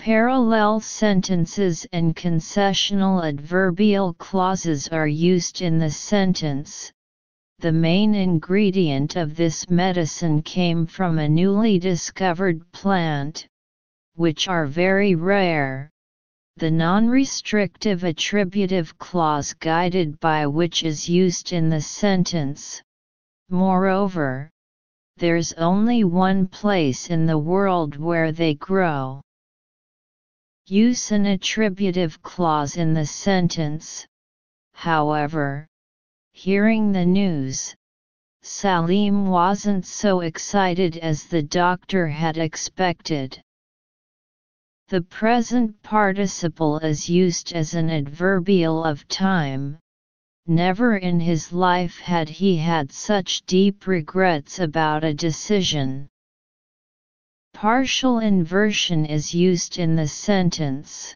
Parallel sentences and concessional adverbial clauses are used in the sentence. The main ingredient of this medicine came from a newly discovered plant, which are very rare. The non-restrictive attributive clause guided by which is used in the sentence. Moreover, there's only one place in the world where they grow. Use an attributive clause in the sentence. However, hearing the news, Salim wasn't so excited as the doctor had expected. The present participle is used as an adverbial of time. Never in his life had he had such deep regrets about a decision. Partial inversion is used in the sentence.